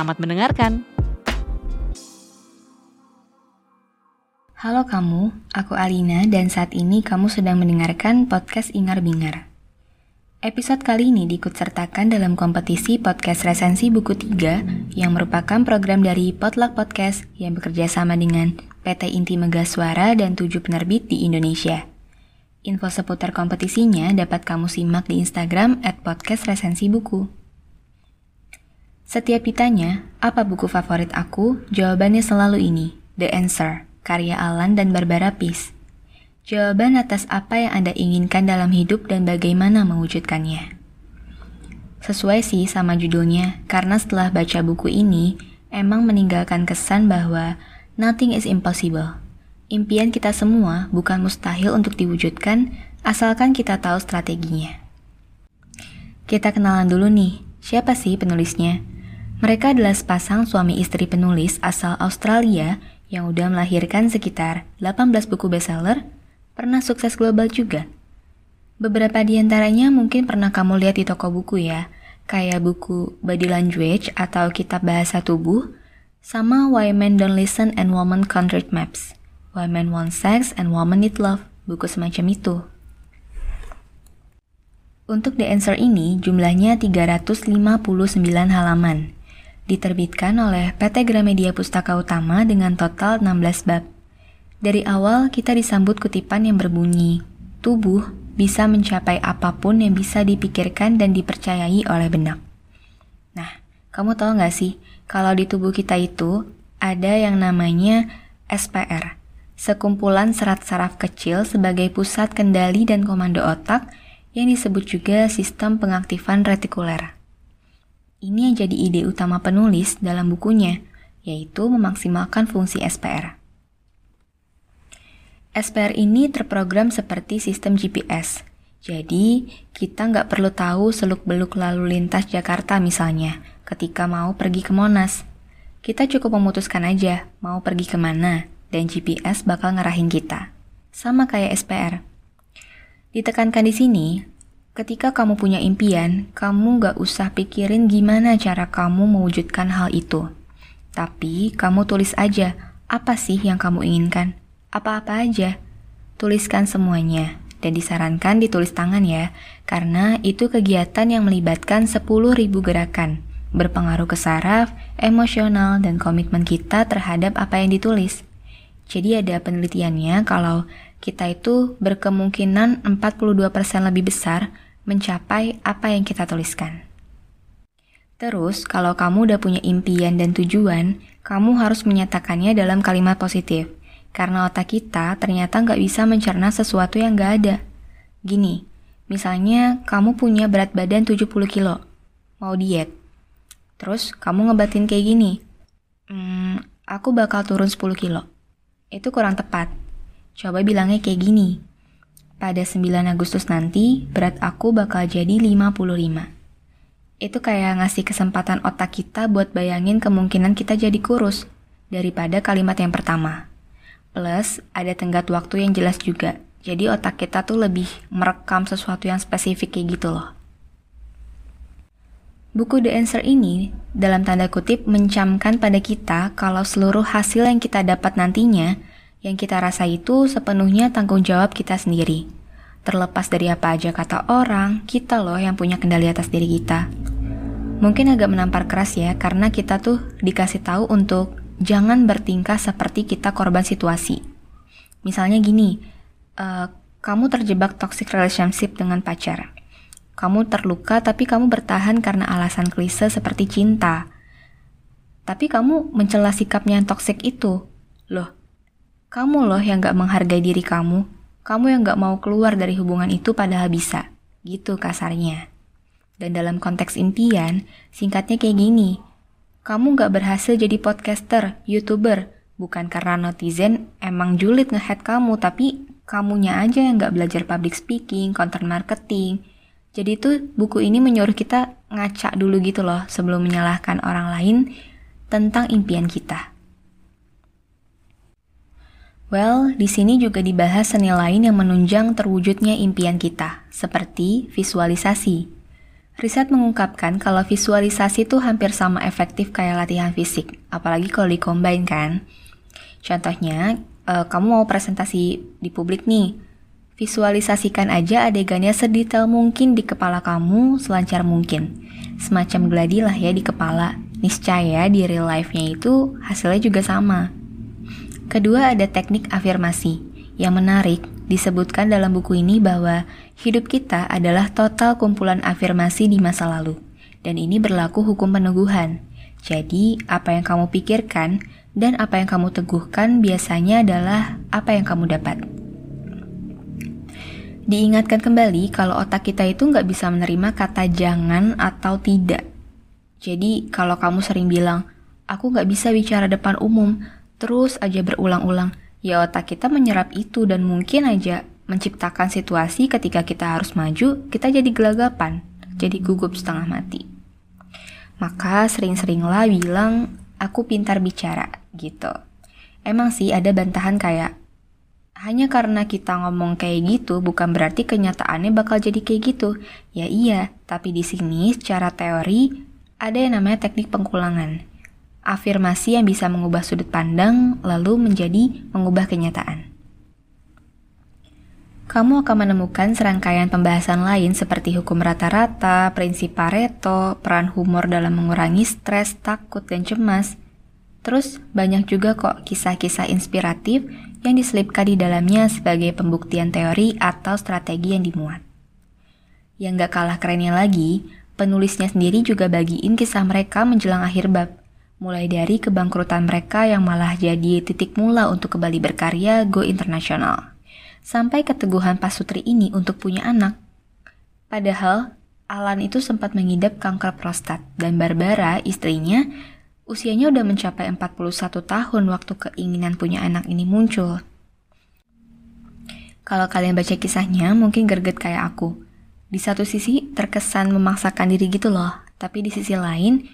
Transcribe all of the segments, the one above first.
Selamat mendengarkan. Halo kamu, aku Alina dan saat ini kamu sedang mendengarkan podcast Ingar Bingar. Episode kali ini diikutsertakan dalam kompetisi podcast resensi buku 3 yang merupakan program dari Potluck Podcast yang bekerja sama dengan PT Inti Megah Suara dan tujuh penerbit di Indonesia. Info seputar kompetisinya dapat kamu simak di Instagram at podcast resensi buku. Setiap ditanya, apa buku favorit aku? Jawabannya selalu ini, The Answer, karya Alan dan Barbara Peace. Jawaban atas apa yang Anda inginkan dalam hidup dan bagaimana mewujudkannya. Sesuai sih sama judulnya, karena setelah baca buku ini, emang meninggalkan kesan bahwa nothing is impossible. Impian kita semua bukan mustahil untuk diwujudkan, asalkan kita tahu strateginya. Kita kenalan dulu nih, siapa sih penulisnya? Mereka adalah sepasang suami istri penulis asal Australia yang udah melahirkan sekitar 18 buku bestseller, pernah sukses global juga. Beberapa di antaranya mungkin pernah kamu lihat di toko buku ya, kayak buku Body Language atau Kitab Bahasa Tubuh, sama Why Men Don't Listen and Women Can't Read Maps, Why Men Want Sex and Women Need Love, buku semacam itu. Untuk The Answer ini jumlahnya 359 halaman diterbitkan oleh PT Gramedia Pustaka Utama dengan total 16 bab. Dari awal kita disambut kutipan yang berbunyi, tubuh bisa mencapai apa pun yang bisa dipikirkan dan dipercayai oleh benak. Nah, kamu tahu nggak sih, kalau di tubuh kita itu ada yang namanya SPR, sekumpulan serat saraf kecil sebagai pusat kendali dan komando otak yang disebut juga sistem pengaktifan retikuler. Ini yang jadi ide utama penulis dalam bukunya, yaitu memaksimalkan fungsi SPR. SPR ini terprogram seperti sistem GPS, jadi kita nggak perlu tahu seluk-beluk lalu lintas Jakarta misalnya ketika mau pergi ke Monas. Kita cukup memutuskan aja mau pergi ke mana, dan GPS bakal ngarahin kita. Sama kayak SPR. Ditekankan di sini, Ketika kamu punya impian, kamu gak usah pikirin gimana cara kamu mewujudkan hal itu. Tapi kamu tulis aja, apa sih yang kamu inginkan? Apa-apa aja. Tuliskan semuanya. Dan disarankan ditulis tangan ya, karena itu kegiatan yang melibatkan 10.000 gerakan. Berpengaruh ke saraf, emosional, dan komitmen kita terhadap apa yang ditulis. Jadi ada penelitiannya kalau kita itu berkemungkinan 42% lebih besar mencapai apa yang kita tuliskan. Terus, kalau kamu udah punya impian dan tujuan, kamu harus menyatakannya dalam kalimat positif. Karena otak kita ternyata nggak bisa mencerna sesuatu yang nggak ada. Gini, misalnya kamu punya berat badan 70 kilo, mau diet. Terus kamu ngebatin kayak gini, hmm, aku bakal turun 10 kilo itu kurang tepat. Coba bilangnya kayak gini. Pada 9 Agustus nanti, berat aku bakal jadi 55. Itu kayak ngasih kesempatan otak kita buat bayangin kemungkinan kita jadi kurus daripada kalimat yang pertama. Plus, ada tenggat waktu yang jelas juga. Jadi otak kita tuh lebih merekam sesuatu yang spesifik kayak gitu loh. Buku The Answer ini, dalam tanda kutip, mencamkan pada kita kalau seluruh hasil yang kita dapat nantinya, yang kita rasa itu sepenuhnya tanggung jawab kita sendiri. Terlepas dari apa aja kata orang, kita loh yang punya kendali atas diri kita. Mungkin agak menampar keras ya, karena kita tuh dikasih tahu untuk jangan bertingkah seperti kita korban situasi. Misalnya gini, uh, kamu terjebak toxic relationship dengan pacar kamu terluka tapi kamu bertahan karena alasan klise seperti cinta. Tapi kamu mencela sikapnya yang toksik itu. Loh, kamu loh yang gak menghargai diri kamu. Kamu yang gak mau keluar dari hubungan itu padahal bisa. Gitu kasarnya. Dan dalam konteks impian, singkatnya kayak gini. Kamu nggak berhasil jadi podcaster, youtuber, bukan karena netizen emang julid ngehead kamu, tapi kamunya aja yang nggak belajar public speaking, content marketing. Jadi tuh buku ini menyuruh kita ngaca dulu gitu loh sebelum menyalahkan orang lain tentang impian kita. Well, di sini juga dibahas seni lain yang menunjang terwujudnya impian kita, seperti visualisasi. Riset mengungkapkan kalau visualisasi itu hampir sama efektif kayak latihan fisik, apalagi kalau dikombin kan. Contohnya, uh, kamu mau presentasi di publik nih, visualisasikan aja adegannya sedetail mungkin di kepala kamu selancar mungkin. Semacam gladilah ya di kepala. Niscaya di real life-nya itu hasilnya juga sama. Kedua ada teknik afirmasi. Yang menarik, disebutkan dalam buku ini bahwa hidup kita adalah total kumpulan afirmasi di masa lalu. Dan ini berlaku hukum peneguhan. Jadi, apa yang kamu pikirkan dan apa yang kamu teguhkan biasanya adalah apa yang kamu dapat. Diingatkan kembali kalau otak kita itu nggak bisa menerima kata jangan atau tidak. Jadi, kalau kamu sering bilang, aku nggak bisa bicara depan umum, terus aja berulang-ulang, ya otak kita menyerap itu dan mungkin aja menciptakan situasi ketika kita harus maju, kita jadi gelagapan, jadi gugup setengah mati. Maka sering-seringlah bilang, aku pintar bicara, gitu. Emang sih ada bantahan kayak, hanya karena kita ngomong kayak gitu bukan berarti kenyataannya bakal jadi kayak gitu. Ya iya, tapi di sini secara teori ada yang namanya teknik pengkulangan afirmasi yang bisa mengubah sudut pandang lalu menjadi mengubah kenyataan. Kamu akan menemukan serangkaian pembahasan lain seperti hukum rata-rata, prinsip Pareto, peran humor dalam mengurangi stres, takut, dan cemas. Terus banyak juga kok kisah-kisah inspiratif yang diselipkan di dalamnya sebagai pembuktian teori atau strategi yang dimuat. Yang gak kalah kerennya lagi, penulisnya sendiri juga bagiin kisah mereka menjelang akhir bab mulai dari kebangkrutan mereka yang malah jadi titik mula untuk kembali berkarya go internasional, sampai keteguhan Pasutri ini untuk punya anak. Padahal, Alan itu sempat mengidap kanker prostat dan Barbara, istrinya, usianya udah mencapai 41 tahun waktu keinginan punya anak ini muncul. Kalau kalian baca kisahnya, mungkin gerget kayak aku. Di satu sisi, terkesan memaksakan diri gitu loh, tapi di sisi lain,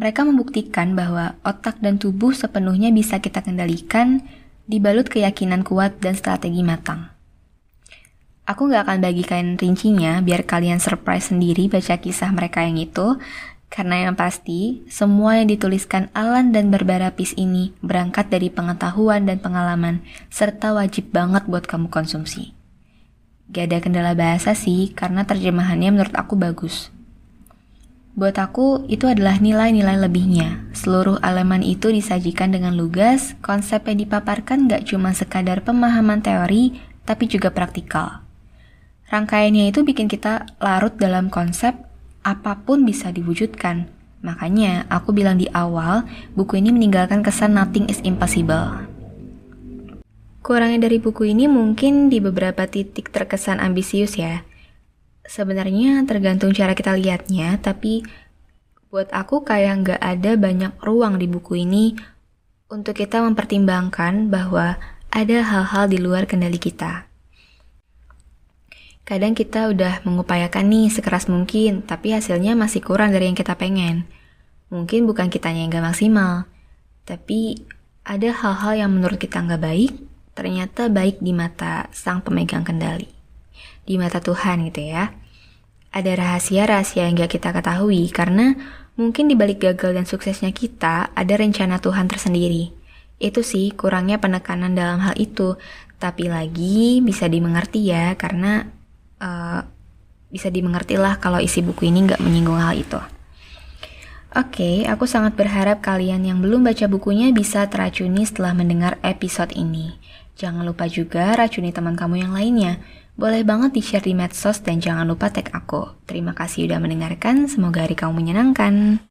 mereka membuktikan bahwa otak dan tubuh sepenuhnya bisa kita kendalikan dibalut keyakinan kuat dan strategi matang. Aku gak akan bagikan rincinya biar kalian surprise sendiri baca kisah mereka yang itu, karena yang pasti, semua yang dituliskan Alan dan Barbara Peace ini berangkat dari pengetahuan dan pengalaman, serta wajib banget buat kamu konsumsi. Gak ada kendala bahasa sih, karena terjemahannya menurut aku bagus. Buat aku, itu adalah nilai-nilai lebihnya. Seluruh elemen itu disajikan dengan lugas, konsep yang dipaparkan gak cuma sekadar pemahaman teori, tapi juga praktikal. Rangkaiannya itu bikin kita larut dalam konsep apa pun bisa diwujudkan. Makanya, aku bilang di awal, buku ini meninggalkan kesan nothing is impossible. Kurangnya dari buku ini mungkin di beberapa titik terkesan ambisius ya, Sebenarnya tergantung cara kita lihatnya, tapi buat aku kayak nggak ada banyak ruang di buku ini untuk kita mempertimbangkan bahwa ada hal-hal di luar kendali kita. Kadang kita udah mengupayakan nih sekeras mungkin, tapi hasilnya masih kurang dari yang kita pengen. Mungkin bukan kitanya yang gak maksimal, tapi ada hal-hal yang menurut kita nggak baik, ternyata baik di mata sang pemegang kendali. Di mata Tuhan gitu ya ada rahasia-rahasia yang gak kita ketahui karena mungkin di balik gagal dan suksesnya kita ada rencana Tuhan tersendiri. Itu sih kurangnya penekanan dalam hal itu, tapi lagi bisa dimengerti ya karena uh, bisa dimengerti lah kalau isi buku ini gak menyinggung hal itu. Oke, okay, aku sangat berharap kalian yang belum baca bukunya bisa teracuni setelah mendengar episode ini. Jangan lupa juga racuni teman kamu yang lainnya. Boleh banget di-share di medsos dan jangan lupa tag aku. Terima kasih udah mendengarkan, semoga hari kamu menyenangkan.